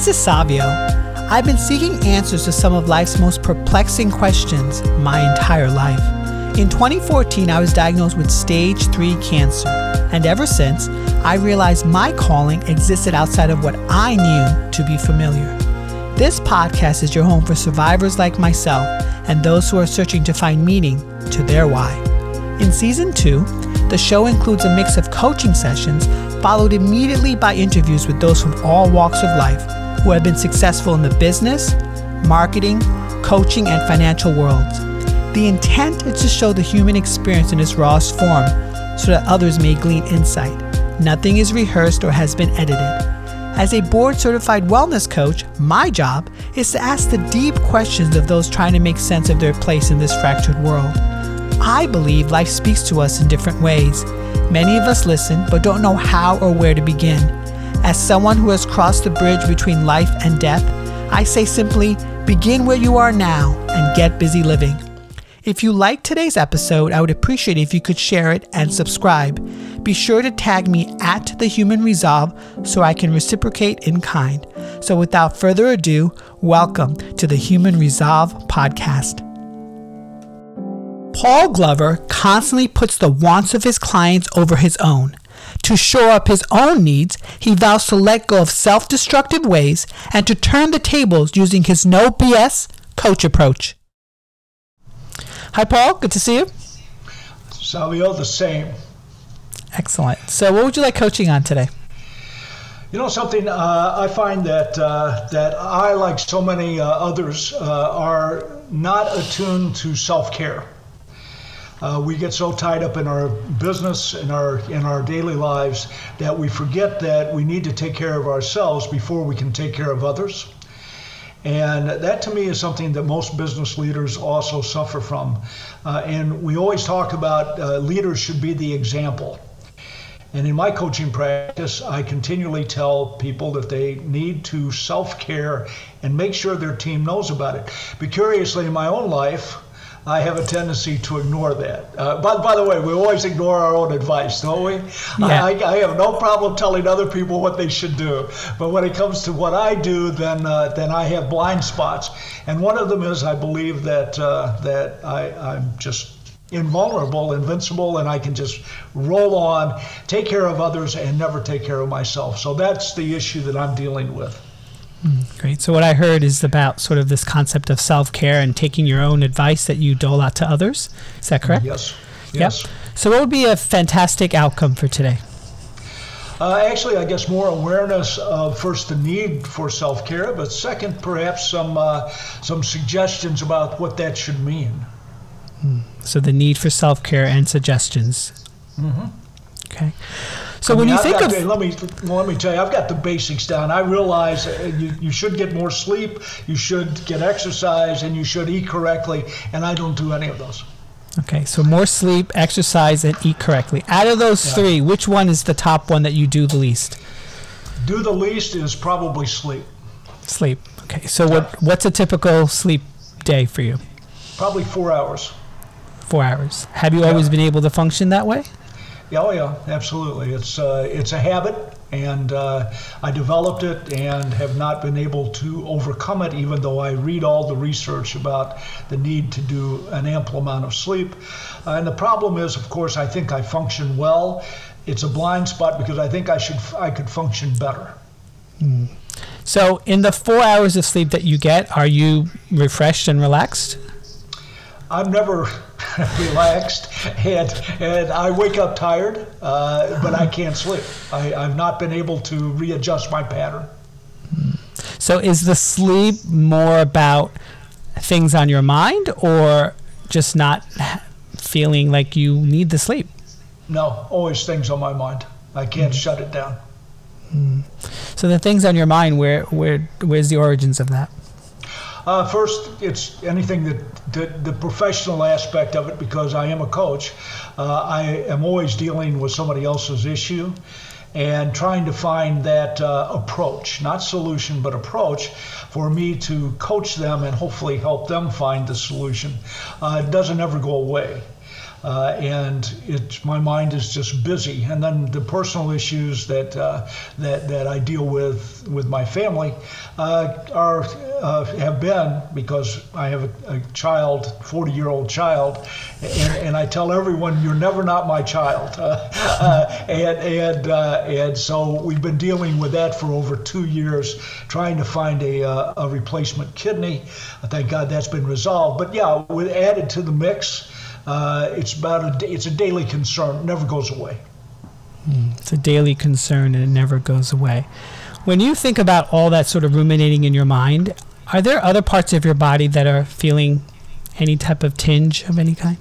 This is Savio. I've been seeking answers to some of life's most perplexing questions my entire life. In 2014, I was diagnosed with stage 3 cancer, and ever since, I realized my calling existed outside of what I knew to be familiar. This podcast is your home for survivors like myself and those who are searching to find meaning to their why. In season 2, the show includes a mix of coaching sessions followed immediately by interviews with those from all walks of life who have been successful in the business, marketing, coaching, and financial worlds. The intent is to show the human experience in its rawest form so that others may glean insight. Nothing is rehearsed or has been edited. As a board certified wellness coach, my job is to ask the deep questions of those trying to make sense of their place in this fractured world. I believe life speaks to us in different ways. Many of us listen but don't know how or where to begin. As someone who has crossed the bridge between life and death, I say simply begin where you are now and get busy living. If you liked today's episode, I would appreciate if you could share it and subscribe. Be sure to tag me at The Human Resolve so I can reciprocate in kind. So without further ado, welcome to the Human Resolve podcast. Paul Glover constantly puts the wants of his clients over his own. To shore up his own needs, he vows to let go of self destructive ways and to turn the tables using his no BS coach approach. Hi, Paul. Good to see you. Savio, the same. Excellent. So, what would you like coaching on today? You know something? Uh, I find that uh, that I, like so many uh, others, uh, are not attuned to self care. Uh, we get so tied up in our business and our in our daily lives that we forget that we need to take care of ourselves before we can take care of others. And that to me is something that most business leaders also suffer from. Uh, and we always talk about uh, leaders should be the example. And in my coaching practice, I continually tell people that they need to self care and make sure their team knows about it. But curiously, in my own life, I have a tendency to ignore that. Uh, by, by the way, we always ignore our own advice, don't we? Yeah. I, I, have no problem telling other people what they should do, but when it comes to what I do, then uh, then I have blind spots. And one of them is I believe that uh, that I, I'm just invulnerable, invincible, and I can just roll on, take care of others, and never take care of myself. So that's the issue that I'm dealing with. Mm, great. So what I heard is about sort of this concept of self-care and taking your own advice that you dole out to others. Is that correct? Yes. Yes. Yep. So what would be a fantastic outcome for today? Uh, actually, I guess more awareness of first the need for self-care, but second, perhaps some uh, some suggestions about what that should mean. Mm. So the need for self-care and suggestions. Mm-hmm. Okay. So I when mean, you I've think of the, let me well, let me tell you, I've got the basics down. I realize you, you should get more sleep, you should get exercise, and you should eat correctly, and I don't do any of those. Okay, so more sleep, exercise, and eat correctly. Out of those yeah. three, which one is the top one that you do the least? Do the least is probably sleep. Sleep. Okay, so yeah. what what's a typical sleep day for you? Probably four hours. Four hours. Have you yeah. always been able to function that way? Yeah, oh yeah, absolutely. It's uh, it's a habit, and uh, I developed it and have not been able to overcome it, even though I read all the research about the need to do an ample amount of sleep. Uh, and the problem is, of course, I think I function well. It's a blind spot because I think I should I could function better. Mm. So, in the four hours of sleep that you get, are you refreshed and relaxed? I'm never relaxed, and and I wake up tired, uh, but I can't sleep. I, I've not been able to readjust my pattern. So, is the sleep more about things on your mind, or just not feeling like you need the sleep? No, always things on my mind. I can't mm. shut it down. Mm. So the things on your mind, where where where's the origins of that? Uh, first, it's anything that, that, the professional aspect of it, because I am a coach. Uh, I am always dealing with somebody else's issue and trying to find that uh, approach, not solution, but approach for me to coach them and hopefully help them find the solution. Uh, it doesn't ever go away. Uh, and my mind is just busy. And then the personal issues that uh, that that I deal with with my family uh, are uh, have been because I have a, a child, 40 year old child, and, and, I tell everyone you're never not my child, uh, and and and so we've been dealing with that for over two years, trying to find a, a replacement kidney. Thank God that's been resolved. But yeah, added to the mix. Uh, it's about a it's a daily concern. It never goes away. Mm, it's a daily concern and it never goes away. When you think about all that sort of ruminating in your mind, are there other parts of your body that are feeling any type of tinge of any kind?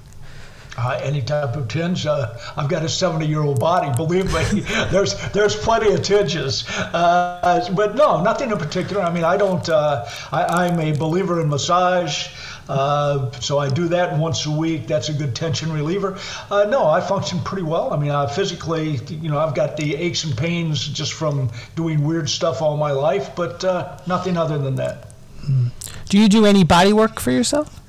Uh, any type of tinge. Uh, I've got a 70 year old body. Believe me, there's there's plenty of tinges. Uh, but no, nothing in particular. I mean, I don't. Uh, I, am a believer in massage. Uh, so I do that once a week. That's a good tension reliever. Uh, no, I function pretty well. I mean, uh, physically, you know, I've got the aches and pains just from doing weird stuff all my life, but uh, nothing other than that. Do you do any body work for yourself?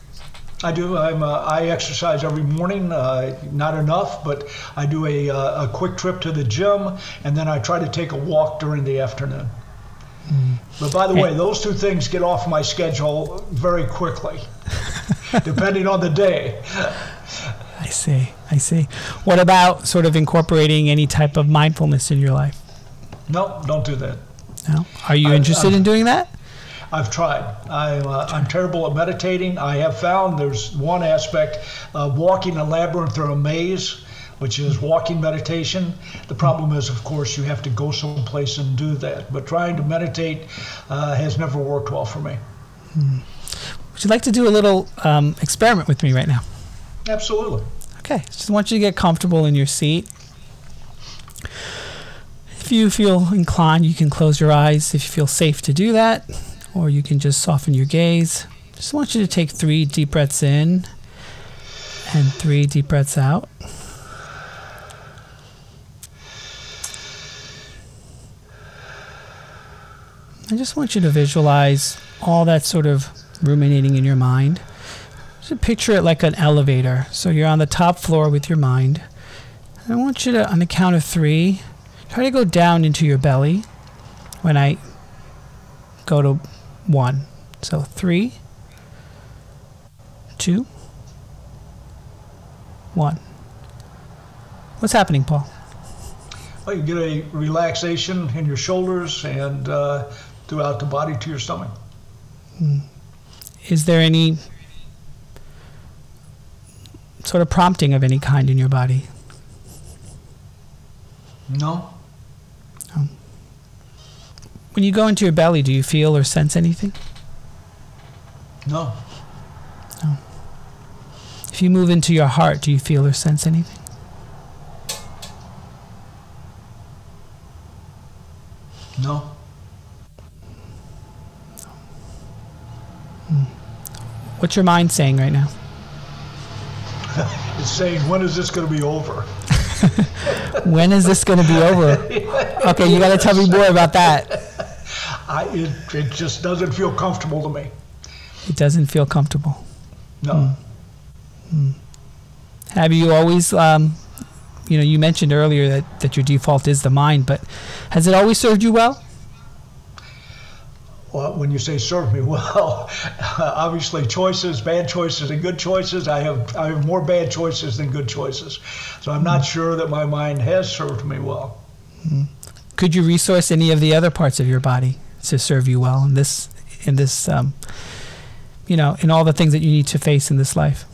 I do. I'm. Uh, I exercise every morning. Uh, not enough, but I do a, a quick trip to the gym, and then I try to take a walk during the afternoon. But by the way, those two things get off my schedule very quickly, depending on the day. I see. I see. What about sort of incorporating any type of mindfulness in your life? No, don't do that. No. Are you I, interested in doing that? I've tried. I'm, uh, I'm terrible at meditating. I have found there's one aspect uh, walking a labyrinth or a maze which is walking meditation. The problem is, of course, you have to go someplace and do that. But trying to meditate uh, has never worked well for me. Hmm. Would you like to do a little um, experiment with me right now? Absolutely. Okay. Just want you to get comfortable in your seat. If you feel inclined, you can close your eyes if you feel safe to do that, or you can just soften your gaze. Just want you to take three deep breaths in and three deep breaths out. I just want you to visualize all that sort of ruminating in your mind. Just picture it like an elevator. So you're on the top floor with your mind. I want you to, on the count of three, try to go down into your belly when I go to one. So three, two, one. What's happening, Paul? Well, you get a relaxation in your shoulders and uh, throughout the body to your stomach. Hmm. Is there any sort of prompting of any kind in your body? No. no. When you go into your belly, do you feel or sense anything? No. No. If you move into your heart, do you feel or sense anything? No. What's your mind saying right now? it's saying, when is this going to be over? when is this going to be over? Okay, you got to tell me more about that. I, it, it just doesn't feel comfortable to me. It doesn't feel comfortable. No. Hmm. Hmm. Have you always, um, you know, you mentioned earlier that, that your default is the mind, but has it always served you well? Well, when you say serve me well, obviously choices, bad choices, and good choices. I have I have more bad choices than good choices, so I'm not sure that my mind has served me well. Mm-hmm. Could you resource any of the other parts of your body to serve you well in this in this um, you know in all the things that you need to face in this life?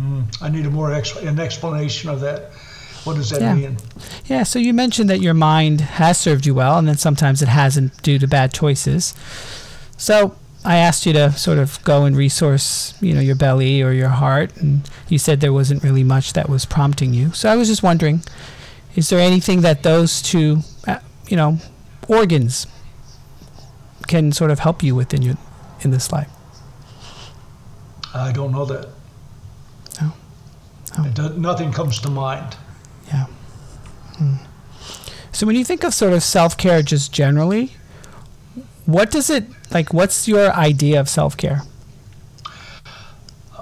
Mm, I need a more exp- an explanation of that. What does that yeah. mean? Yeah, so you mentioned that your mind has served you well, and then sometimes it hasn't due to bad choices. So I asked you to sort of go and resource, you know, your belly or your heart, and you said there wasn't really much that was prompting you. So I was just wondering, is there anything that those two, uh, you know, organs can sort of help you with in your in this life? I don't know that. No. no. Does, nothing comes to mind. Hmm. So when you think of sort of self care just generally, what does it like? What's your idea of self care?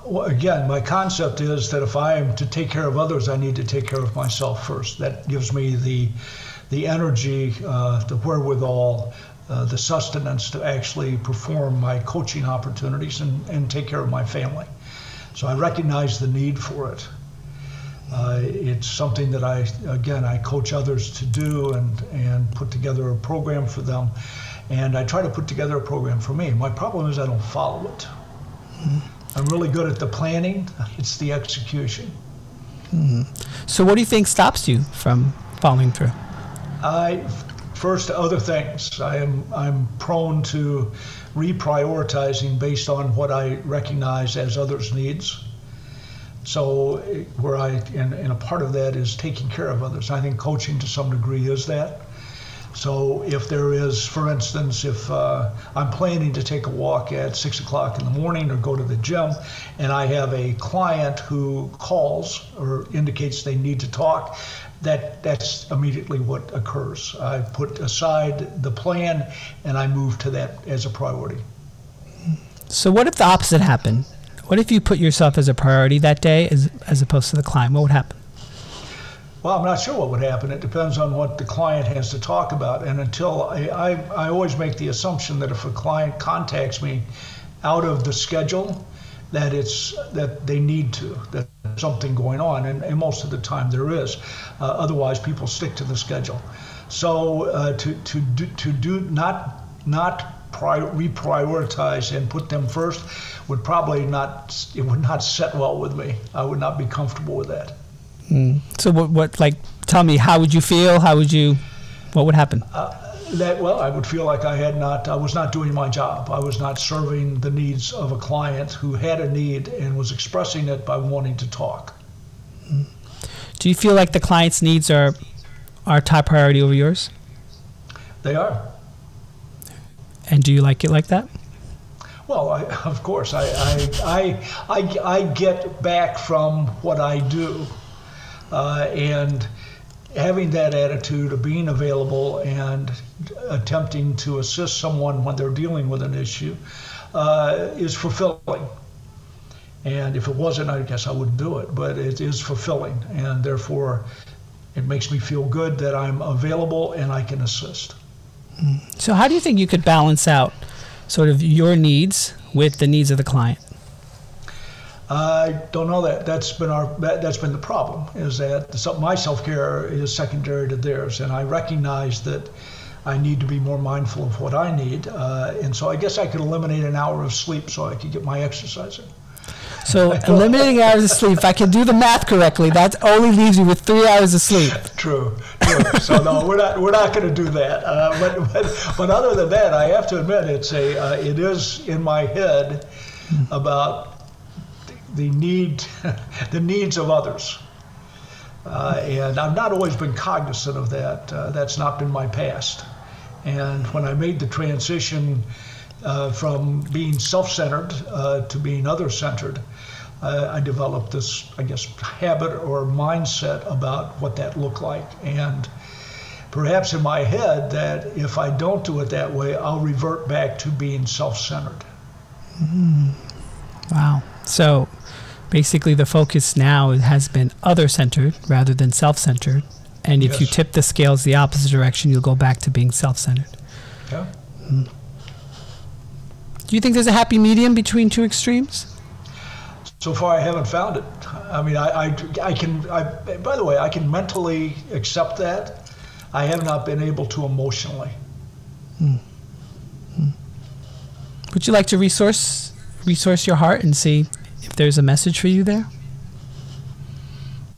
well, again, my concept is that if I am to take care of others, I need to take care of myself first. That gives me the the energy, uh, the wherewithal, uh, the sustenance to actually perform my coaching opportunities and, and take care of my family. So I recognize the need for it. Uh, it's something that I, again, I coach others to do and, and put together a program for them. And I try to put together a program for me. My problem is I don't follow it. Mm-hmm. I'm really good at the planning, it's the execution. Mm-hmm. So, what do you think stops you from following through? I first other things. I am I'm prone to reprioritizing based on what I recognize as others' needs. So where I and, and a part of that is taking care of others. I think coaching to some degree is that. So if there is, for instance, if uh, I'm planning to take a walk at six o'clock in the morning or go to the gym, and I have a client who calls or indicates they need to talk, that that's immediately what occurs. I put aside the plan and I move to that as a priority. So what if the opposite happened? What if you put yourself as a priority that day as as opposed to the client? What would happen? Well, I'm not sure what would happen. It depends on what the client has to talk about. And until I, I, I always make the assumption that if a client contacts me out of the schedule, that it's that they need to that something going on and, and most of the time there is uh, otherwise people stick to the schedule so uh, to to do, to do not not prior, reprioritize and put them first would probably not it would not set well with me. I would not be comfortable with that. Mm. so what what like tell me how would you feel? How would you what would happen? Uh, that well i would feel like i had not i was not doing my job. I was not serving the needs of a client who had a need and was expressing it by wanting to talk. Do you feel like the client's needs are are top priority over yours? They are and do you like it like that well I, of course I, I, I, I, get back from what i do uh, and having that attitude of being available and attempting to assist someone when they're dealing with an issue uh, is fulfilling. And if it wasn't, I guess I wouldn't do it. But it is fulfilling, and therefore, it makes me feel good that I'm available and I can assist. So, how do you think you could balance out sort of your needs with the needs of the client? I don't know that. That's been our that, has been the problem. Is that my self care is secondary to theirs, and I recognize that I need to be more mindful of what I need, uh, and so I guess I could eliminate an hour of sleep so I could get my exercise in. So eliminating hours of sleep, if I can do the math correctly, that only leaves you with three hours of sleep. True, true. So no, we're not we're not going to do that. Uh, but, but but other than that, I have to admit it's a uh, it is in my head about the need, the needs of others. Uh, and I've not always been cognizant of that. Uh, that's not been my past. And when I made the transition uh, from being self-centered uh, to being other-centered, uh, I developed this, I guess, habit or mindset about what that looked like. And perhaps in my head that if I don't do it that way, I'll revert back to being self-centered. Mm. Wow. So basically the focus now has been other centered rather than self centered. And if yes. you tip the scales the opposite direction, you'll go back to being self centered. Yeah. Mm. Do you think there's a happy medium between two extremes? So far, I haven't found it. I mean, I, I, I can, I, by the way, I can mentally accept that. I have not been able to emotionally. Hmm. Hmm. Would you like to resource resource your heart and see if there's a message for you there?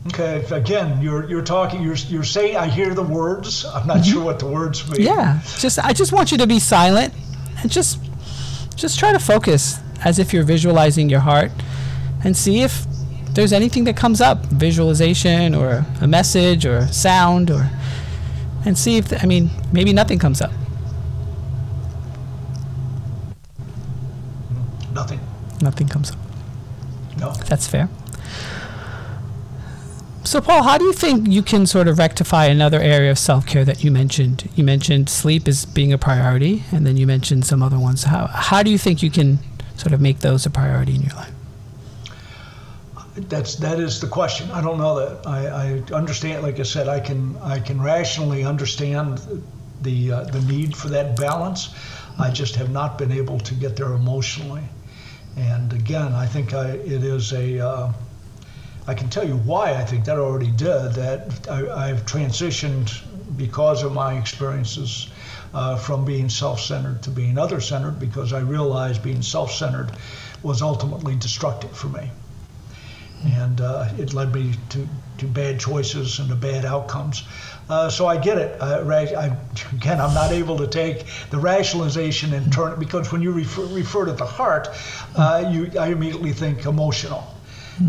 Okay. Again, you're you're talking. You're you're saying. I hear the words. I'm not mm-hmm. sure what the words mean. Yeah. Just I just want you to be silent and just just try to focus as if you're visualizing your heart and see if there's anything that comes up, visualization or a message or sound or and see if I mean maybe nothing comes up. Nothing. Nothing comes up. No. That's fair. So, Paul, how do you think you can sort of rectify another area of self care that you mentioned? You mentioned sleep as being a priority, and then you mentioned some other ones. How, how do you think you can sort of make those a priority in your life? That's that is the question. I don't know that. I, I understand. Like I said, I can I can rationally understand the uh, the need for that balance. I just have not been able to get there emotionally. And again, I think I, it is a. Uh, I can tell you why I think that already did. That I, I've transitioned because of my experiences uh, from being self-centered to being other-centered because I realized being self-centered was ultimately destructive for me and uh, it led me to, to bad choices and to bad outcomes. Uh, so I get it. Uh, I, again, I'm not able to take the rationalization and turn it because when you refer, refer to the heart, uh, you I immediately think emotional.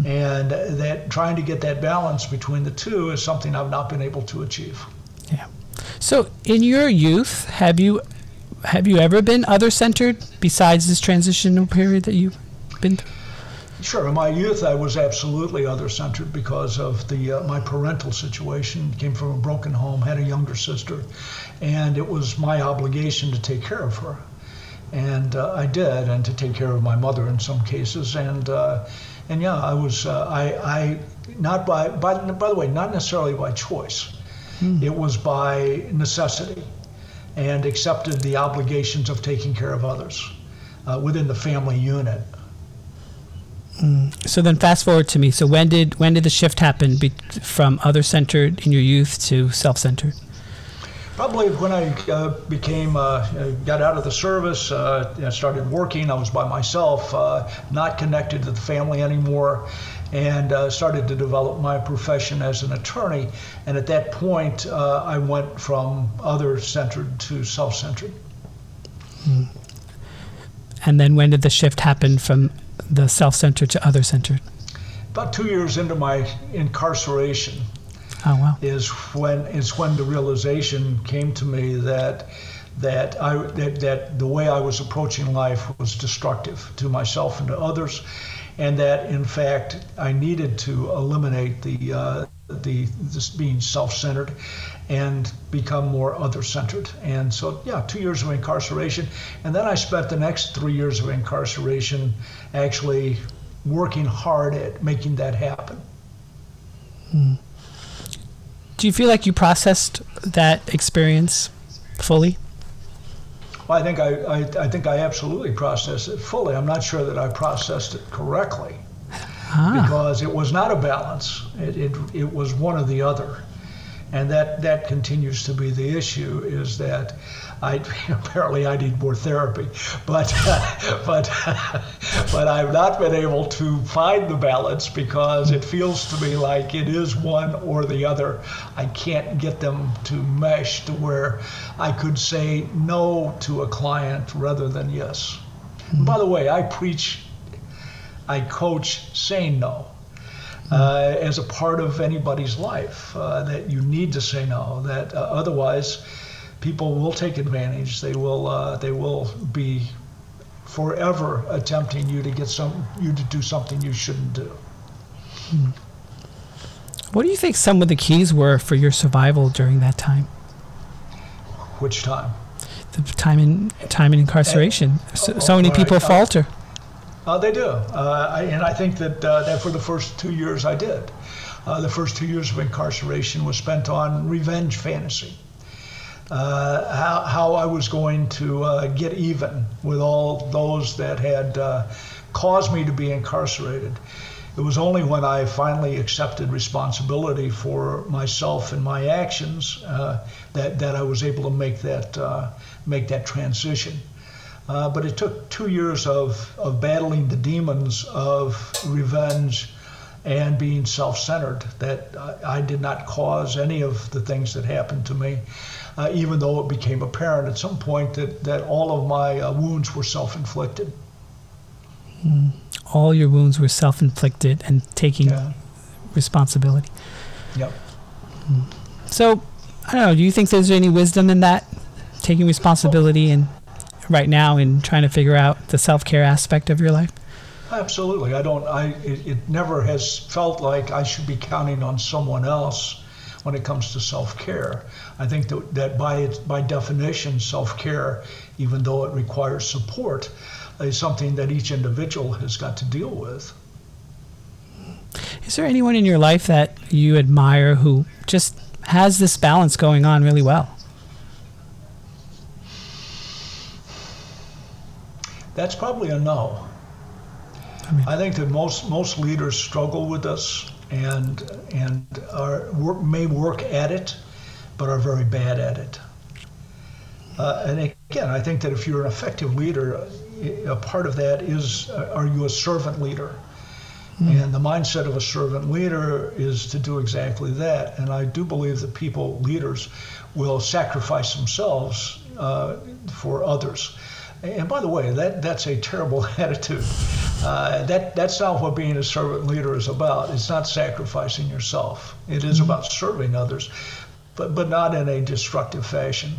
And that trying to get that balance between the two is something I've not been able to achieve. Yeah. So in your youth, have you have you ever been other centered besides this transitional period that you've been through? Sure. In my youth, I was absolutely other centered because of the uh, my parental situation. Came from a broken home, had a younger sister, and it was my obligation to take care of her, and uh, I did, and to take care of my mother in some cases, and uh, and yeah, I was uh, I I not by by by the way, not necessarily by choice. Hmm. It was by necessity, and accepted the obligations of taking care of others uh, within the family unit. Mm. So then, fast forward to me. So when did when did the shift happen be, from other centered in your youth to self centered? Probably when I uh, became uh, got out of the service, uh, started working. I was by myself, uh, not connected to the family anymore, and uh, started to develop my profession as an attorney. And at that point, uh, I went from other centered to self centered. Mm. And then, when did the shift happen from the self-centered to other-centered? About two years into my incarceration, oh, wow. is when is when the realization came to me that that I that, that the way I was approaching life was destructive to myself and to others, and that in fact I needed to eliminate the uh, the this being self-centered and become more other-centered. And so, yeah, two years of incarceration, and then I spent the next three years of incarceration actually working hard at making that happen. Hmm. Do you feel like you processed that experience fully? Well, I think I, I, I think I absolutely processed it fully. I'm not sure that I processed it correctly ah. because it was not a balance. It, it, it was one or the other and that that continues to be the issue is that I apparently I need more therapy, but but but I've not been able to find the balance because it feels to me like it is one or the other. I can't get them to mesh to where I could say no to a client rather than yes. Mm-hmm. By the way, I preach, I coach saying no uh, as a part of anybody's life. Uh, that you need to say no. That uh, otherwise, people will take advantage. They will. Uh, they will be forever attempting you to get some you to do something you shouldn't do. Hmm. What do you think some of the keys were for your survival during that time? Which time? The time in time in incarceration. And, so, so, many people right. falter. Uh, they do, uh, I, and I think that uh, that for the first two years I did. Uh, the first two years of incarceration was spent on revenge fantasy. Uh, how, how I was going to uh, get even with all those that had caused me to be incarcerated. It was only when I finally accepted responsibility for myself and my actions that, that I was able to make that, make that transition. Uh, but it took two years of, of battling the demons of revenge and being self centered that I, did not cause any of the things that happened to me, uh, even though it became apparent at some point that, that all of my uh, wounds were self inflicted. Mm. All your wounds were self inflicted and taking yeah. responsibility. Yep. Mm. So, I don't know, do you think there's any wisdom in that? Taking responsibility and right now in trying to figure out the self care aspect of your life? Absolutely. I don't. I. It, it, never has felt like I should be counting on someone else when it comes to self care. I think that, that by its, by definition, self care, even though it requires support, is something that each individual has got to deal with. Is there anyone in your life that you admire who just has this balance going on really well? That's probably a no. I, mean, I think that most most leaders struggle with this and and are work, may work at it, but are very bad at it. Uh, and again, I think that if you're an effective leader, a part of that is uh, are you a servant leader? Mm. And the mindset of a servant leader is to do exactly that. And I do believe that people, leaders, will sacrifice themselves uh, for others. And by the way, that, that's a terrible attitude. Uh, that, that's not what being a servant leader is about. It's not sacrificing yourself. It is mm-hmm. about serving others, but, but not in a destructive fashion.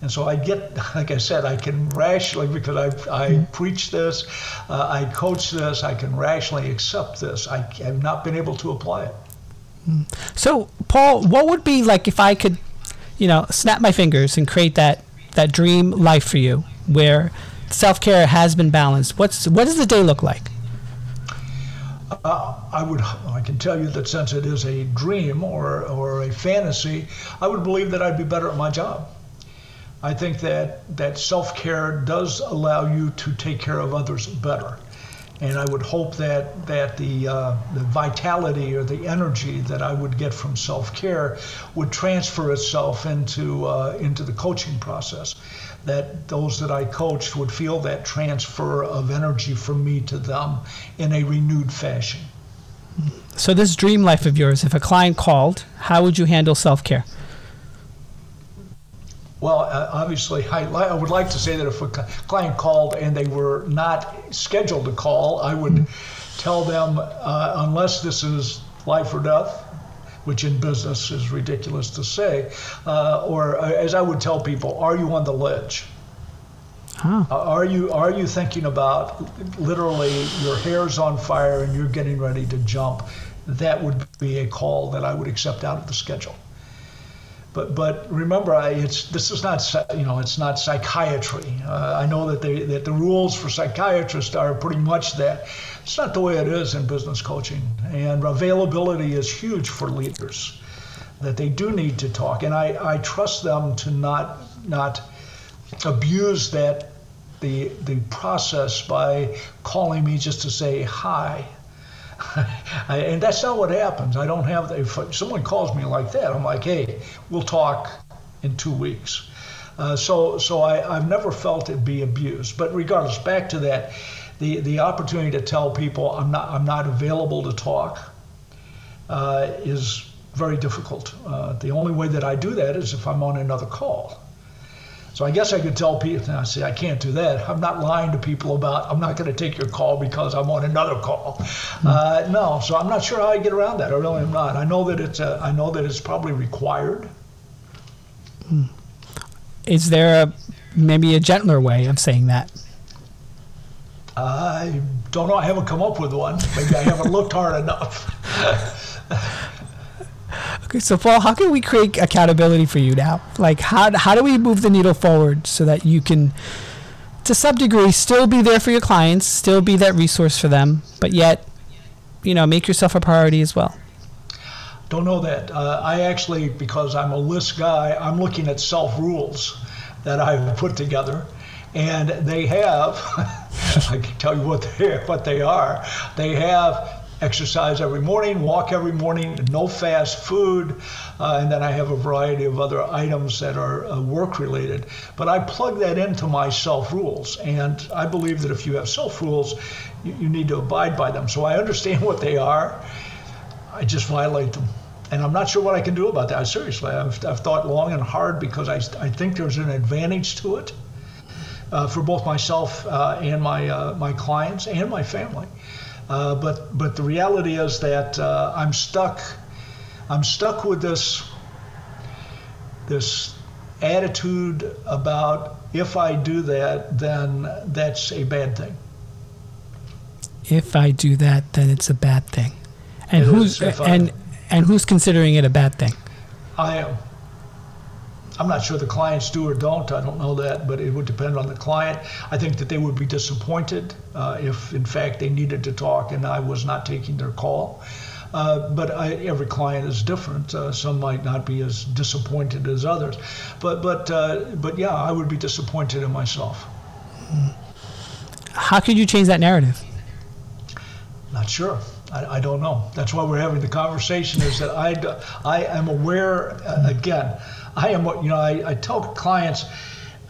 And so I get, like I said, I can rationally, because I, I mm-hmm. preach this, uh, I coach this, I can rationally accept this. I have not been able to apply it. Mm. So, Paul, what would be like if I could, you know, snap my fingers and create that, that dream life for you? where self care has been balanced? What's what does the day look like? Uh, I would I can tell you that since it is a dream or or a fantasy, I would believe that I'd be better at my job. I think that that self care does allow you to take care of others better and I would hope that that the uh, the vitality or the energy that I would get from self-care would transfer itself into uh, into the coaching process. That those that I coached would feel that transfer of energy from me to them in a renewed fashion. So this dream life of yours, if a client called, how would you handle self-care? Well, uh, obviously, I, I, would like to say that if a client called and they were not scheduled to call, I would tell them, uh, unless this is life or death, which in business is ridiculous to say, uh, or uh, as I would tell people, are you on the ledge? Huh. Uh, are you are you thinking about literally your hair's on fire and you're getting ready to jump? That would be a call that I would accept out of the schedule. But but remember, I, it's this is not you know it's not psychiatry. Uh, I know that they, that the rules for psychiatrists are pretty much that. It's not the way it is in business coaching, and availability is huge for leaders. That they do need to talk, and I, I trust them to not not abuse that the the process by calling me just to say hi and that's not what happens. I don't have, if someone calls me like that, I'm like, hey, we'll talk in two weeks. Uh, so so I, I've never felt it be abused. But regardless, back to that, the, the opportunity to tell people I'm not, I'm not available to talk uh, is very difficult. Uh, the only way that I do that is if I'm on another call. So I guess I could tell people, I say, I can't do that. I'm not lying to people about, I'm not going to take your call because I'm on another call. Hmm. Uh, no, so I'm not sure how I get around that. I really am not. I know that it's, a, I know that it's probably required. Hmm. Is there a, maybe a gentler way of saying that? I don't know. I haven't come up with one. Maybe I haven't looked hard enough. Okay, so Paul, how can we create accountability for you now? Like, how, how do we move the needle forward so that you can, to some degree, still be there for your clients, still be that resource for them, but yet, you know, make yourself a priority as well? Don't know that. Uh, I actually, because I'm a list guy, I'm looking at self rules that I've put together, and they have. I can tell you what they what they are. They have exercise every morning, walk every morning, no fast food, uh, and then I have a variety of other items that are uh, work related. But I plug that into my self rules, and I believe that if you have self rules, you, you need to abide by them. So I understand what they are, I just violate them. And I'm not sure what I can do about that. Seriously, I've, I've thought long and hard because I, I think there's an advantage to it. Uh, for both myself uh, and my uh, my clients and my family. Uh, but but the reality is that uh, I'm stuck. I'm stuck with this this attitude about if I do that, then that's a bad thing. If I do that, then it's a bad thing. And it who's and I, and who's considering it a bad thing? I am. I'm not sure the clients do or don't. I don't know that, but it would depend on the client. I think that they would be disappointed uh, if, in fact, they needed to talk and I was not taking their call. Uh, but I, every client is different. Uh, some might not be as disappointed as others. But but uh, but yeah, I would be disappointed in myself. How could you change that narrative? Not sure. I, I, don't know. That's why we're having the conversation. Is that I, I am aware uh, again. I am you know I, I tell clients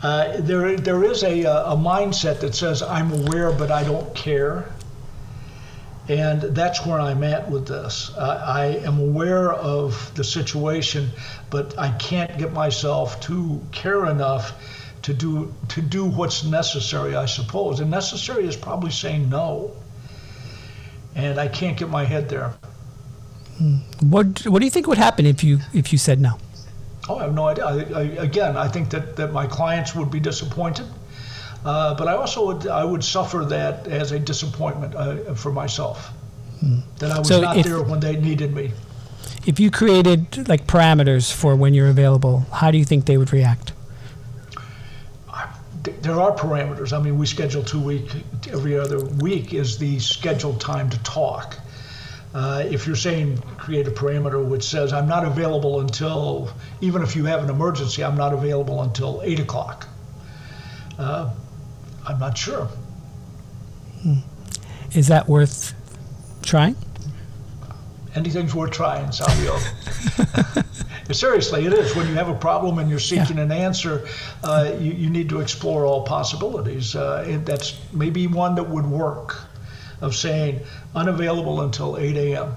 uh, there there is a a mindset that says I'm aware but I don't care. And that's where I'm at with this. Uh, I am aware of the situation, but I can't get myself to care enough to do to do what's necessary, I suppose. And necessary is probably saying no. And I can't get my head there. Hmm. What What do you think would happen if you if you said no? Oh, I have no idea. I, I, again, I think that, that my clients would be disappointed. Uh, but I also would I would suffer that as a disappointment uh, for myself hmm. that I was so not if, there when they needed me. If you created like parameters for when you're available, how do you think they would react? there are parameters. I mean, we schedule two week every other week is the scheduled time to talk. Uh, if you're saying create a parameter which says I'm not available until, even if you have an emergency, I'm not available until eight o'clock. Uh, I'm not sure. Hmm. Is that worth trying? Anything's worth trying, Savio. Seriously, it is. When you have a problem and you're seeking yeah. an answer, uh, you, you, need to explore all possibilities. Uh, that's maybe one that would work of saying unavailable until 8 a.m.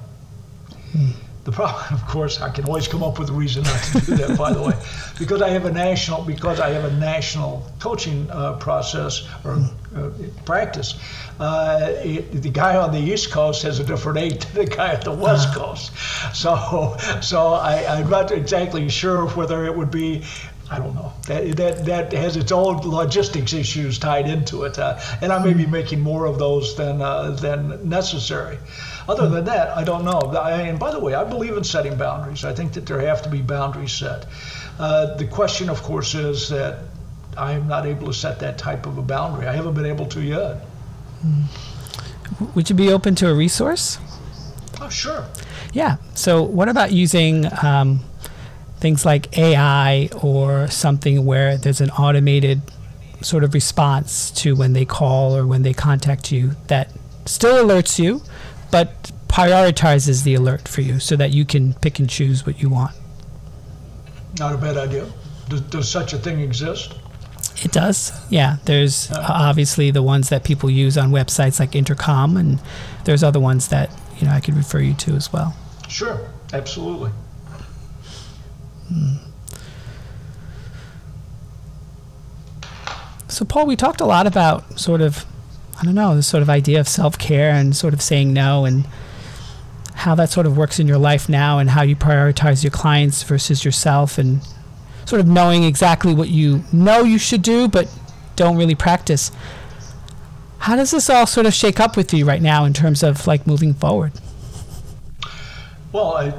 Hmm. The problem, of course, I can always come up with a reason not to do that. by the way, because I have a national because I have a national coaching uh, process or uh, practice. Uh, it, the guy on the East Coast has a different age than the guy at the West uh-huh. Coast. So, so I, I'm not exactly sure whether it would be I don't know. That, that, that has its own logistics issues tied into it. Uh, and I may be making more of those than, uh, than necessary. Other than that, I don't know. I, and by the way, I believe in setting boundaries. I think that there have to be boundaries set. Uh, the question, of course, is that I am not able to set that type of a boundary. I haven't been able to yet. Would you be open to a resource? Oh, sure. Yeah. So, what about using um, things like AI or something where there's an automated sort of response to when they call or when they contact you that still alerts you, but prioritizes the alert for you so that you can pick and choose what you want. Not a bad idea. Does, does such a thing exist? It does. Yeah. There's uh, obviously the ones that people use on websites like Intercom, and there's other ones that you know I could refer you to as well. Sure. Absolutely. Hmm. So, Paul, we talked a lot about sort of, I don't know, this sort of idea of self care and sort of saying no and how that sort of works in your life now and how you prioritize your clients versus yourself and sort of knowing exactly what you know you should do but don't really practice. How does this all sort of shake up with you right now in terms of like moving forward? Well, I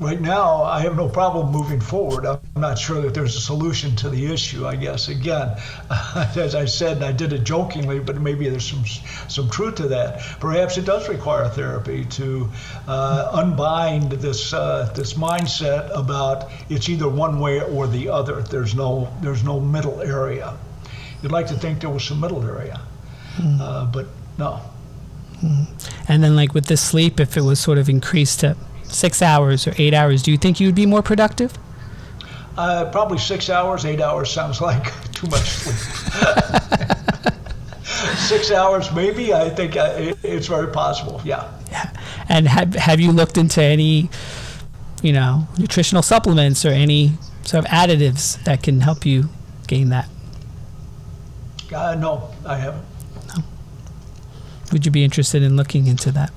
right now, I have no problem moving forward. I'm not sure that there's a solution to the issue. I guess again, as I said, and I did it jokingly, but maybe there's some some truth to that. Perhaps it does require therapy to uh, unbind this uh, this mindset about it's either one way or the other. There's no there's no middle area. You'd like to think there was some middle area, mm. uh, but no. Mm. And then, like with the sleep, if it was sort of increased to six hours or eight hours, do you think you would be more productive? Uh, probably six hours. Eight hours sounds like too much sleep. six hours, maybe. I think uh, it's very possible. Yeah. Yeah. And have have you looked into any, you know, nutritional supplements or any sort of additives that can help you gain that? Uh, no, I haven't. No. Would you be interested in looking into that?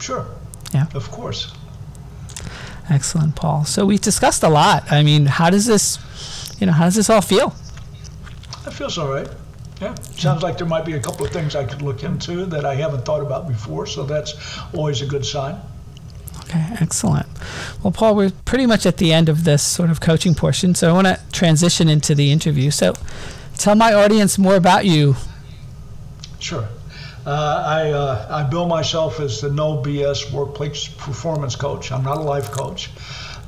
Sure. Yeah. Of course. Excellent, Paul. So we've discussed a lot. I mean, how does this, you know, how does this all feel? It feels all right. Yeah, sounds like there might be a couple of things I could look into that I haven't thought about before, so that's always a good sign. Okay, excellent. Well, Paul, we're pretty much at the end of this sort of coaching portion, so I want to transition into the interview. So, tell my audience more about you. Sure. Uh, I, uh, I bill myself as the no BS workplace performance coach. I'm not a life coach.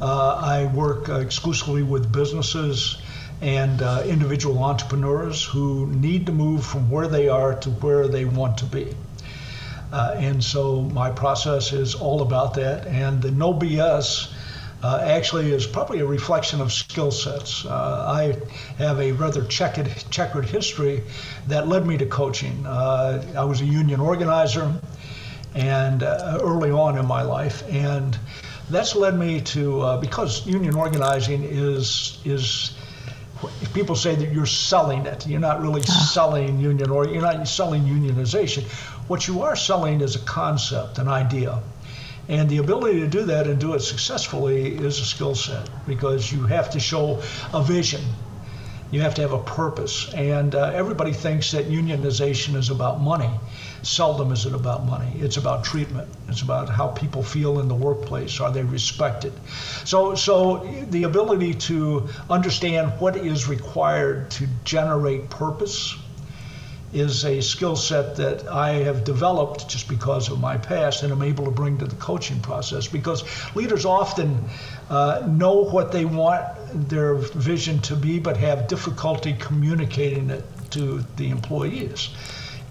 Uh, I work exclusively with businesses and uh, individual entrepreneurs who need to move from where they are to where they want to be. Uh, and so my process is all about that. And the no BS uh, actually is probably a reflection of skill sets. Uh, I have a rather checkered, checkered history that led me to coaching. Uh, I was a union organizer and uh, early on in my life, and that's led me to uh, because union organizing is is people say that you're selling it. You're not really selling union or you're not selling unionization. What you are selling is a concept, an idea. And the ability to do that and do it successfully is a skill set because you have to show a vision. You have to have a purpose. And uh, everybody thinks that unionization is about money. Seldom is it about money. It's about treatment. It's about how people feel in the workplace. Are they respected? So, so the ability to understand what is required to generate purpose is a skill set that I have developed just because of my past and I'm able to bring to the coaching process because leaders often uh, know what they want their vision to be but have difficulty communicating it to the employees.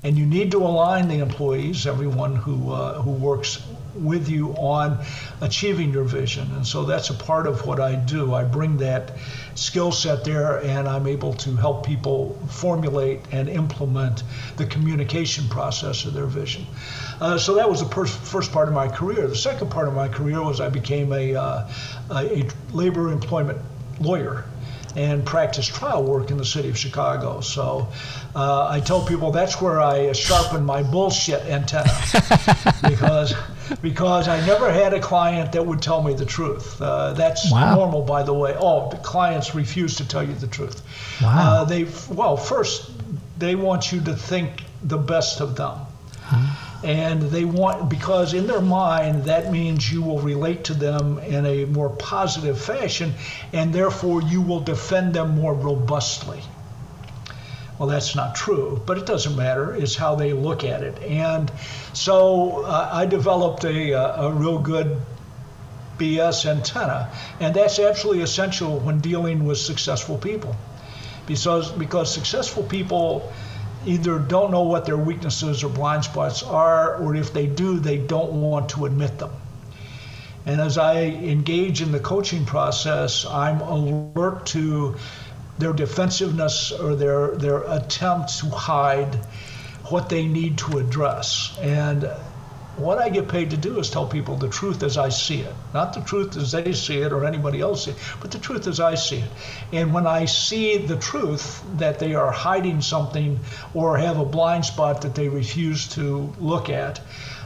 And you need to align the employees, everyone who, uh, who works with you on achieving your vision. And so that's a part of what I do. I bring that skill set there and I'm able to help people formulate and implement the communication process of their vision. Uh, so that was the per- first part of my career. The second part of my career was I became a, uh, a labor employment lawyer and practice trial work in the city of Chicago. So uh, I tell people that's where I sharpen my bullshit antenna because because I never had a client that would tell me the truth. Uh, that's wow. normal, by the way. Oh, the clients refuse to tell you the truth. Wow. Uh, they well, first they want you to think the best of them. And they want, because in their mind, that means you will relate to them in a more positive fashion, and therefore you will defend them more robustly. Well, that's not true, but it doesn't matter. It's how they look at it. And so uh, I developed a, a real good BS antenna, and that's absolutely essential when dealing with successful people. Because, because successful people either don't know what their weaknesses or blind spots are, or if they do, they don't want to admit them. And as I engage in the coaching process, I'm alert to their defensiveness or their, their attempt to hide what they need to address. And what I get paid to do is tell people the truth as I see it, not the truth as they see it or anybody else see it, but the truth as I see it. And when I see the truth that they are hiding something or have a blind spot that they refuse to look at,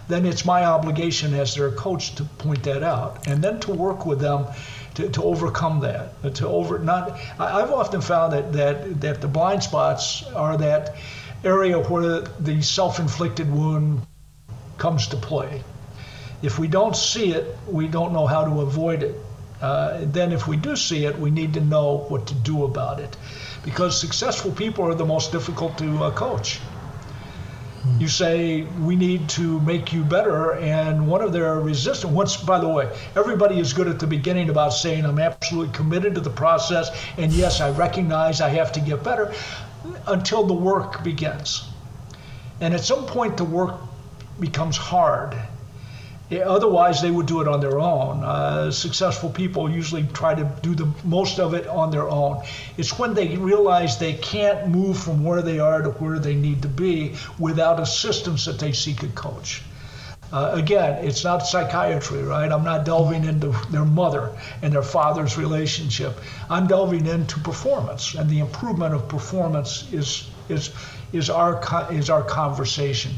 then it's my obligation as their coach to point that out and then to work with them to, to overcome that. To over not, I've often found that that that the blind spots are that area where the self-inflicted wound comes to play. If we don't see it, we don't know how to avoid it. Uh, then, if we do see it, we need to know what to do about it. Because successful people are the most difficult to uh, coach. You say, we need to make you better, and one of their resistance, once, by the way, everybody is good at the beginning about saying, I'm absolutely committed to the process, and yes, I recognize I have to get better, until the work begins. And at some point, the work becomes hard. Otherwise, they would do it on their own. Uh, successful people usually try to do the most of it on their own. It's when they realize they can't move from where they are to where they need to be without assistance that they seek a coach. Uh, again, it's not psychiatry, right? I'm not delving into their mother and their father's relationship. I'm delving into performance, and the improvement of performance is is is our is our conversation.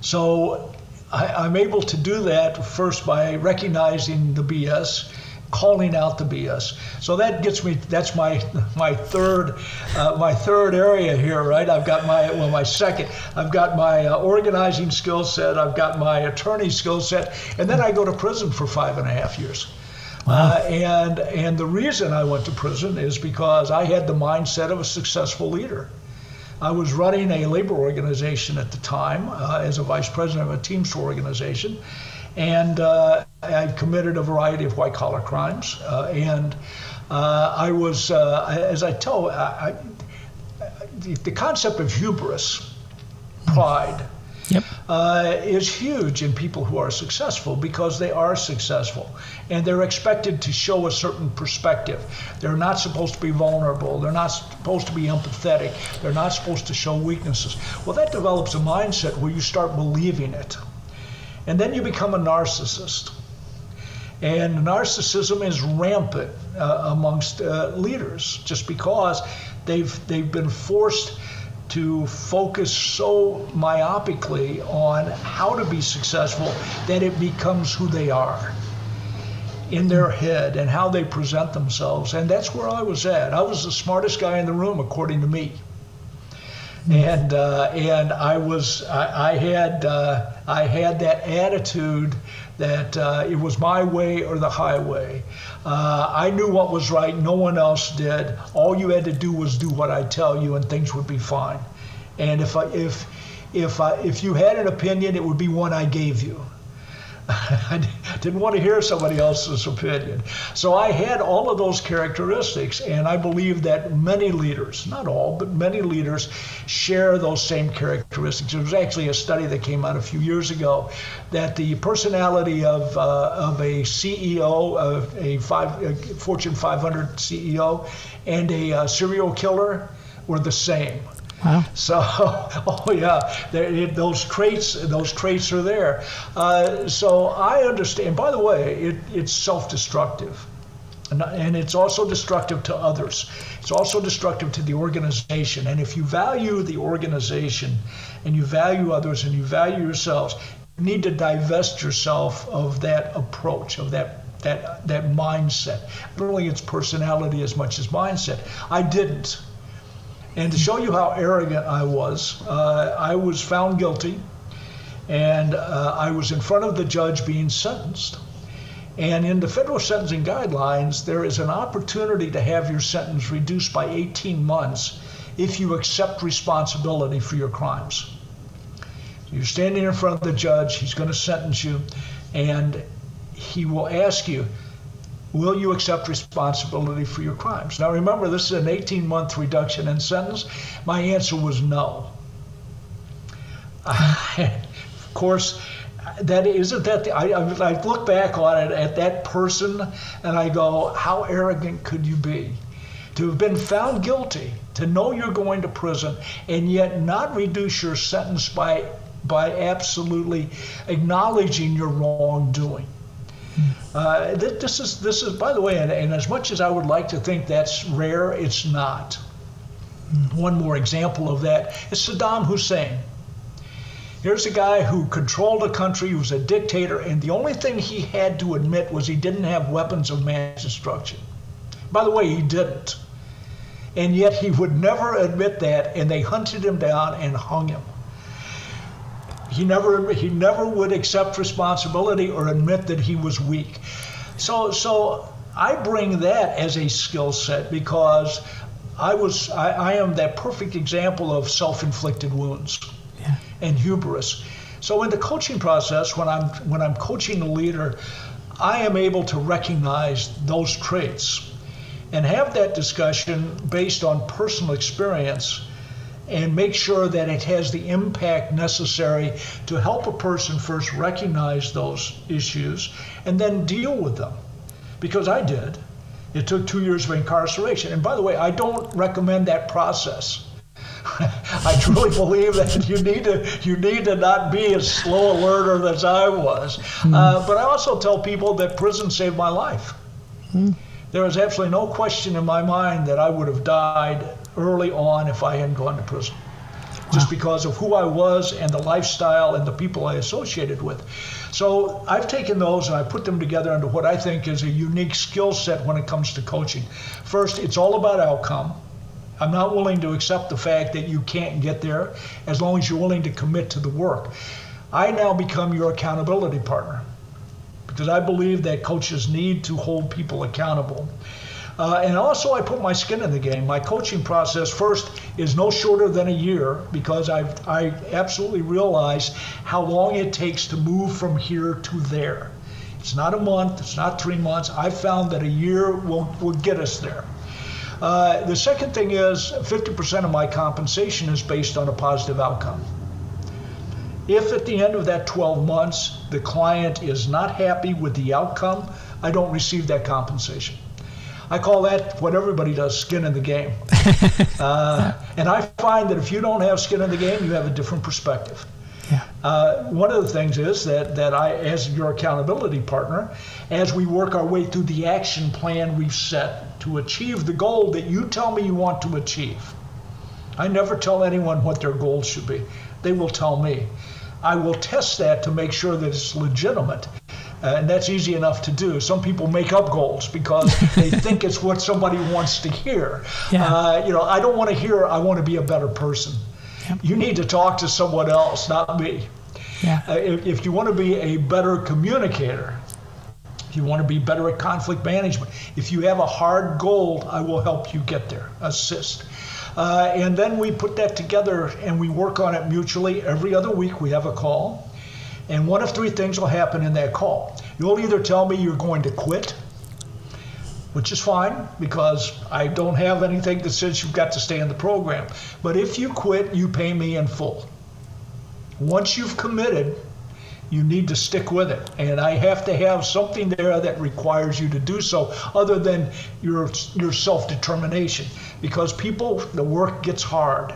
So I, am able to do that first by recognizing the BS, calling out the BS. So that gets me. That's my my third uh, my third area here, right? I've got my well my second. I've got my uh, organizing skill set. I've got my attorney skill set, and then I go to prison for five and a half years. Wow. Uh, and and the reason I went to prison is because I had the mindset of a successful leader. I was running a labor organization at the time uh, as a vice president of a Teamster organization, and uh, I committed a variety of white collar crimes. Uh, and uh, I was, uh, as I tell, I, the, the concept of hubris, pride, Yep. uh, is huge in people who are successful because they are successful and they're expected to show a certain perspective. They're not supposed to be vulnerable. They're not supposed to be empathetic. They're not supposed to show weaknesses. Well, that develops a mindset where you start believing it. And then you become a narcissist. And narcissism is rampant uh, amongst uh, leaders just because they've, they've been forced to focus so myopically on how to be successful that it becomes who they are in their head and how they present themselves. And that's where I was at. I was the smartest guy in the room, according to me. And uh, and I was I, I had uh, I had that attitude that uh, it was my way or the highway. Uh, I knew what was right. No one else did. All you had to do was do what I tell you, and things would be fine. And if I, if if I, if you had an opinion, it would be one I gave you. I didn't want to hear somebody else's opinion. So I had all of those characteristics, and I believe that many leaders, not all, but many leaders, share those same characteristics. There was actually a study that came out a few years ago that the personality of, uh, of a CEO, of a, five, a Fortune 500 CEO, and a uh, serial killer were the same. Wow. So, oh yeah, it, those traits, those traits are there. Uh, so I understand. By the way, it, it's self-destructive, and, and it's also destructive to others. It's also destructive to the organization. And if you value the organization, and you value others, and you value yourselves, you need to divest yourself of that approach, of that that that mindset. Not only its personality as much as mindset. I didn't. And to show you how arrogant I was, uh, I was found guilty and uh, I was in front of the judge being sentenced. And in the federal sentencing guidelines, there is an opportunity to have your sentence reduced by 18 months if you accept responsibility for your crimes. You're standing in front of the judge, he's going to sentence you, and he will ask you, Will you accept responsibility for your crimes? Now remember, this is an 18 month reduction in sentence. My answer was no. of course, that isn't that the, I, I look back on it at that person and I go, how arrogant could you be? To have been found guilty, to know you're going to prison, and yet not reduce your sentence by by absolutely acknowledging your wrongdoing. Uh, this is this is by the way, and, and, as much as I would like to think that's rare, it's not. One more example of that is Saddam Hussein. Here's a guy who controlled a country, he was a dictator, and the only thing he had to admit was he didn't have weapons of mass destruction. By the way, he didn't. And yet he would never admit that, and they hunted him down and hung him. He never he never would accept responsibility or admit that he was weak. So so I bring that as a skill set because I was I, I am that perfect example of self-inflicted wounds Yeah. and hubris. So in the coaching process, when I'm when I'm coaching a leader, I am able to recognize those traits and have that discussion based on personal experience and make sure that it has the impact necessary to help a person first recognize those issues and then deal with them. Because I did. It took two years of incarceration. And by the way, I don't recommend that process. I truly believe that you need to you need to not be as slow a learner as I was. Mm. Uh, but I also tell people that prison saved my life. Mm. There is absolutely no question in my mind that I would have died early on if I hadn't gone to prison. Wow. Just because of who I was and the lifestyle and the people I associated with. So I've taken those and I put them together into what I think is a unique skill set when it comes to coaching. First, it's all about outcome. I'm not willing to accept the fact that you can't get there as long as you're willing to commit to the work. I now become your accountability partner because I believe that coaches need to hold people accountable. Uh, and also, I put my skin in the game. My coaching process first is no shorter than a year because i I absolutely realize how long it takes to move from here to there. It's not a month, it's not three months. I found that a year will, will get us there. Uh, the second thing is 50% of my compensation is based on a positive outcome. If at the end of that 12 months the client is not happy with the outcome, I don't receive that compensation. I call that what everybody does skin in the game. uh, and I find that if you don't have skin in the game, you have a different perspective. Yeah. Uh, one of the things is that, that I, as your accountability partner, as we work our way through the action plan we've set to achieve the goal that you tell me you want to achieve, I never tell anyone what their goals should be. They will tell me. I will test that to make sure that it's legitimate. Uh, and that's easy enough to do. Some people make up goals because they think it's what somebody wants to hear. Yeah. Uh, you know, I don't want to hear, I want to be a better person. You need to talk to someone else, not me. Yeah. Uh, if, if you want to be a better communicator, if you want to be better at conflict management, if you have a hard goal, I will help you get there, assist. Uh, and then we put that together and we work on it mutually. Every other week we have a call. And one of three things will happen in that call. You'll either tell me you're going to quit, which is fine because I don't have anything that says you've got to stay in the program. But if you quit, you pay me in full. Once you've committed, you need to stick with it. And I have to have something there that requires you to do so, other than your your self determination. Because people, the work gets hard.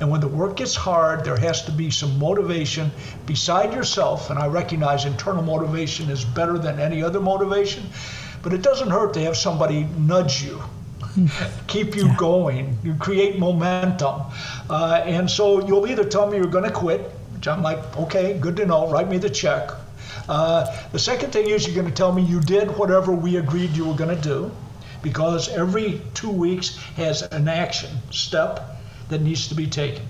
And when the work gets hard, there has to be some motivation beside yourself. And I recognize internal motivation is better than any other motivation, but it doesn't hurt to have somebody nudge you keep you yeah. going. You create momentum. Uh, and so you'll either tell me you're going to quit, which I'm like, okay, good to know, write me the check. Uh, the second thing is you're going to tell me you did whatever we agreed you were going to do, because every two weeks has an action step that needs to be taken.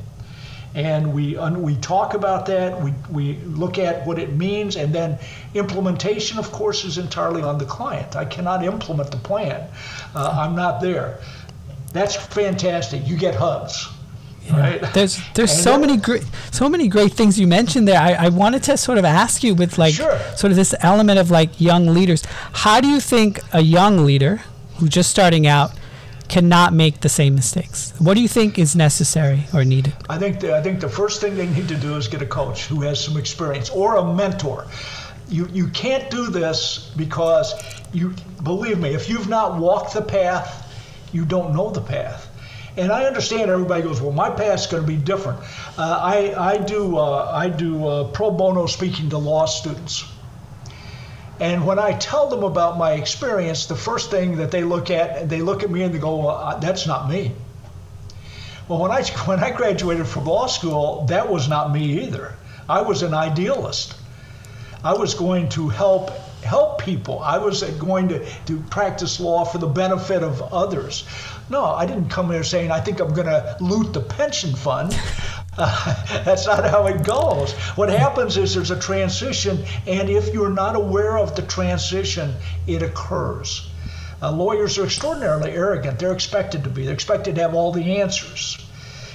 And we, we talk about that, we, we look at what it means, and then implementation, of course, is entirely on the client. I cannot implement the plan, uh, I'm not there. That's fantastic. You get hugs. Yeah. Right. There's there's and so many great so many great things you mentioned there. I, I wanted to sort of ask you with like sure. sort of this element of like young leaders. How do you think a young leader who's just starting out cannot make the same mistakes? What do you think is necessary or needed? I think the, I think the first thing they need to do is get a coach who has some experience or a mentor. You you can't do this because you believe me, if you've not walked the path, you don't know the path. And I understand everybody goes, well, my path's going to be different. Uh, I, I do, uh, I do uh, pro bono speaking to law students. And when I tell them about my experience, the first thing that they look at, they look at me and they go, well, that's not me. Well, when I, when I graduated from law school, that was not me either. I was an idealist. I was going to help help people. I was going to, to practice law for the benefit of others. No, I didn't come here saying I think I'm going to loot the pension fund. Uh, that's not how it goes. What happens is there's a transition, and if you're not aware of the transition, it occurs. Uh, lawyers are extraordinarily arrogant. They're expected to be. They're expected to have all the answers.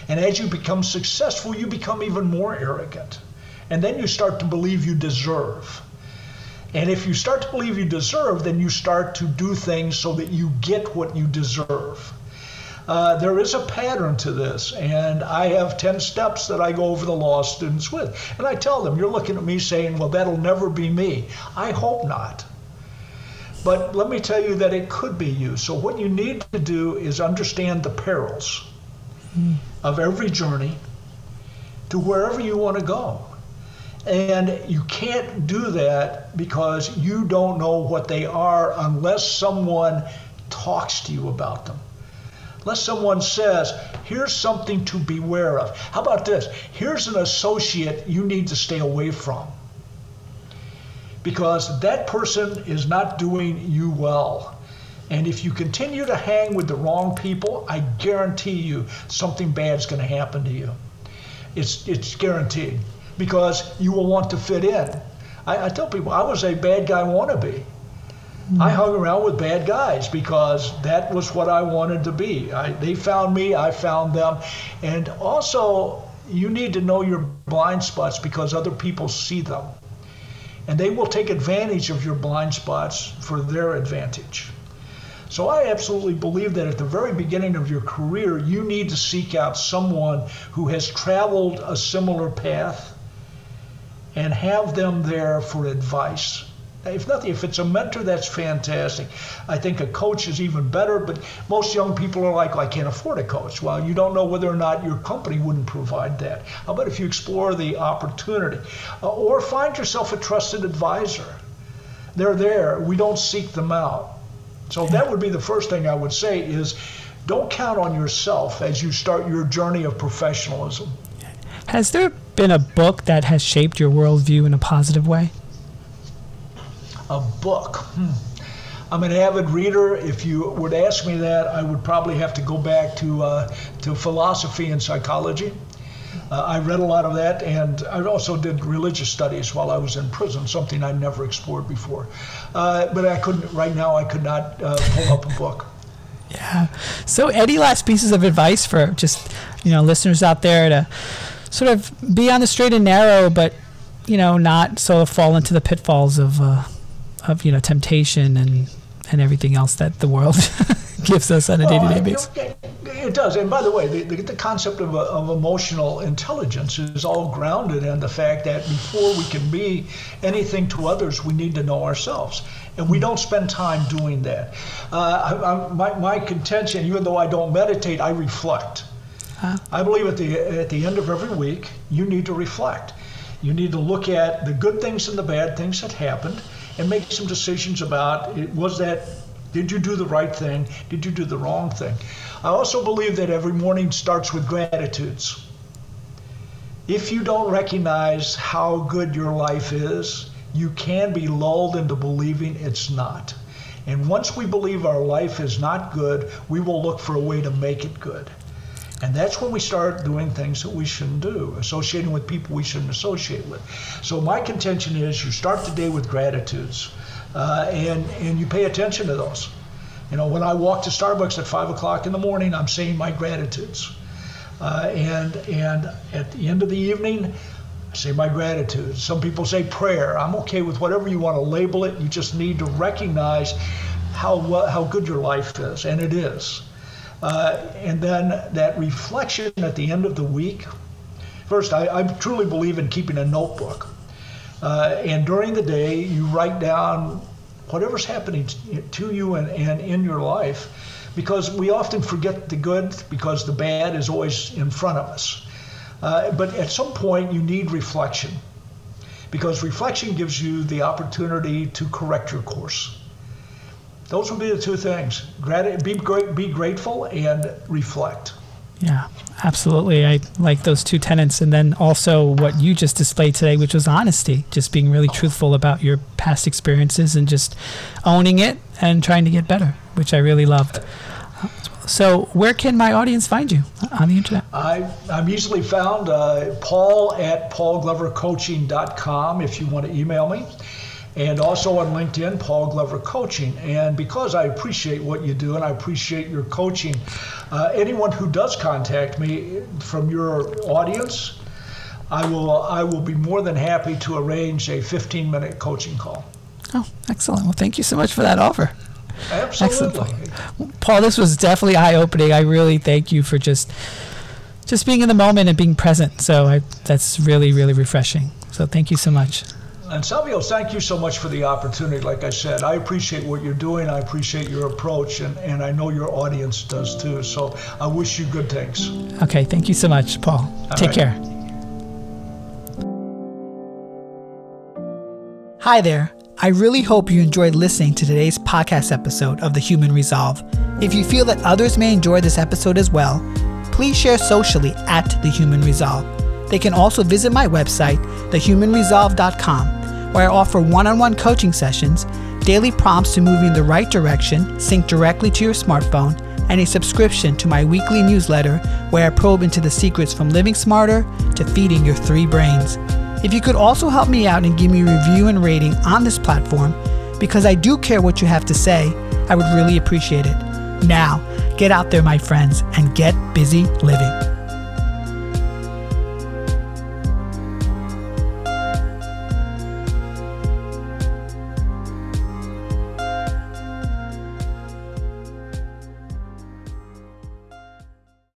And as you become successful, you become even more arrogant. And then you start to believe you deserve. And if you start to believe you deserve, then you start to do things so that you get what you deserve. Uh, there is a pattern to this, and I have 10 steps that I go over the law students with. And I tell them, You're looking at me saying, Well, that'll never be me. I hope not. But let me tell you that it could be you. So, what you need to do is understand the perils mm. of every journey to wherever you want to go. And you can't do that because you don't know what they are unless someone talks to you about them. Unless someone says, here's something to beware of. How about this? Here's an associate you need to stay away from. Because that person is not doing you well. And if you continue to hang with the wrong people, I guarantee you something bad is going to happen to you. It's, it's guaranteed because you will want to fit in. I, I tell people I was a bad guy wannabe. I hung around with bad guys because that was what I wanted to be. I, they found me, I found them. And also, you need to know your blind spots because other people see them. And they will take advantage of your blind spots for their advantage. So I absolutely believe that at the very beginning of your career, you need to seek out someone who has traveled a similar path and have them there for advice if nothing, if it's a mentor, that's fantastic. I think a coach is even better, but most young people are like, well, I can't afford a coach. Well, you don't know whether or not your company wouldn't provide that. How about if you explore the opportunity? Uh, or find yourself a trusted advisor. They're there. We don't seek them out. So that would be the first thing I would say is don't count on yourself as you start your journey of professionalism. Has there been a book that has shaped your worldview in a positive way? A book. Hmm. I'm an avid reader. If you would ask me that, I would probably have to go back to uh, to philosophy and psychology. Uh, I read a lot of that, and I also did religious studies while I was in prison, something I never explored before. Uh, but I couldn't. Right now, I could not uh, pull up a book. Yeah. So, any last pieces of advice for just you know listeners out there to sort of be on the straight and narrow, but you know not sort of fall into the pitfalls of uh, of you know temptation and and everything else that the world gives us on a day-to-day basis. It does, and by the way, the, the, the concept of, of emotional intelligence is all grounded in the fact that before we can be anything to others, we need to know ourselves, and we don't spend time doing that. Uh, I, I, my, my contention, even though I don't meditate, I reflect. Huh? I believe at the at the end of every week, you need to reflect. You need to look at the good things and the bad things that happened and make some decisions about it, was that did you do the right thing? Did you do the wrong thing? I also believe that every morning starts with gratitudes. If you don't recognize how good your life is, you can be lulled into believing it's not. And once we believe our life is not good, we will look for a way to make it good. And that's when we start doing things that we shouldn't do, associating with people we shouldn't associate with. So my contention is you start the day with gratitudes, uh, and and you pay attention to those. You know, when I walk to Starbucks at five o'clock in the morning, I'm saying my gratitudes, uh, and and at the end of the evening. I say my gratitude. Some people say prayer. I'm okay with whatever you want to label it. You just need to recognize how how good your life is, and it is. Uh, and then that reflection at the end of the week. First, I, I truly believe in keeping a notebook. Uh, and during the day, you write down whatever's happening to you and, and in your life because we often forget the good because the bad is always in front of us. Uh, but at some point, you need reflection because reflection gives you the opportunity to correct your course. Those would be the two things: be great, be grateful, and reflect. Yeah, absolutely. I like those two tenets, and then also what you just displayed today, which was honesty, just being really truthful about your past experiences and just owning it and trying to get better, which I really loved. So, where can my audience find you on the internet? I, I'm easily found uh, paul at paulglovercoaching.com if you want to email me and also on LinkedIn, Paul Glover Coaching. And because I appreciate what you do and I appreciate your coaching, uh, anyone who does contact me from your audience, I will I will be more than happy to arrange a 15 minute coaching call. Oh, excellent. Well, thank you so much for that offer. Absolutely. Excellent. Paul, this was definitely eye opening. I really thank you for just just being in the moment and being present. So I, that's really, really refreshing. So thank you so much. And Savio, thank you so much for the opportunity. Like I said, I appreciate what you're doing. I appreciate your approach, and, and I know your audience does too. So I wish you good things. Okay, thank you so much, Paul. All Take right. care. Hi there. I really hope you enjoyed listening to today's podcast episode of The Human Resolve. If you feel that others may enjoy this episode as well, please share socially at The Human Resolve. They can also visit my website, thehumanresolve.com where I offer one on one coaching sessions, daily prompts to move you in the right direction, sync directly to your smartphone, and a subscription to my weekly newsletter where I probe into the secrets from living smarter to feeding your three brains. If you could also help me out and give me a review and rating on this platform, because I do care what you have to say. I would really appreciate it. Now, get out there, my friends, and get busy living.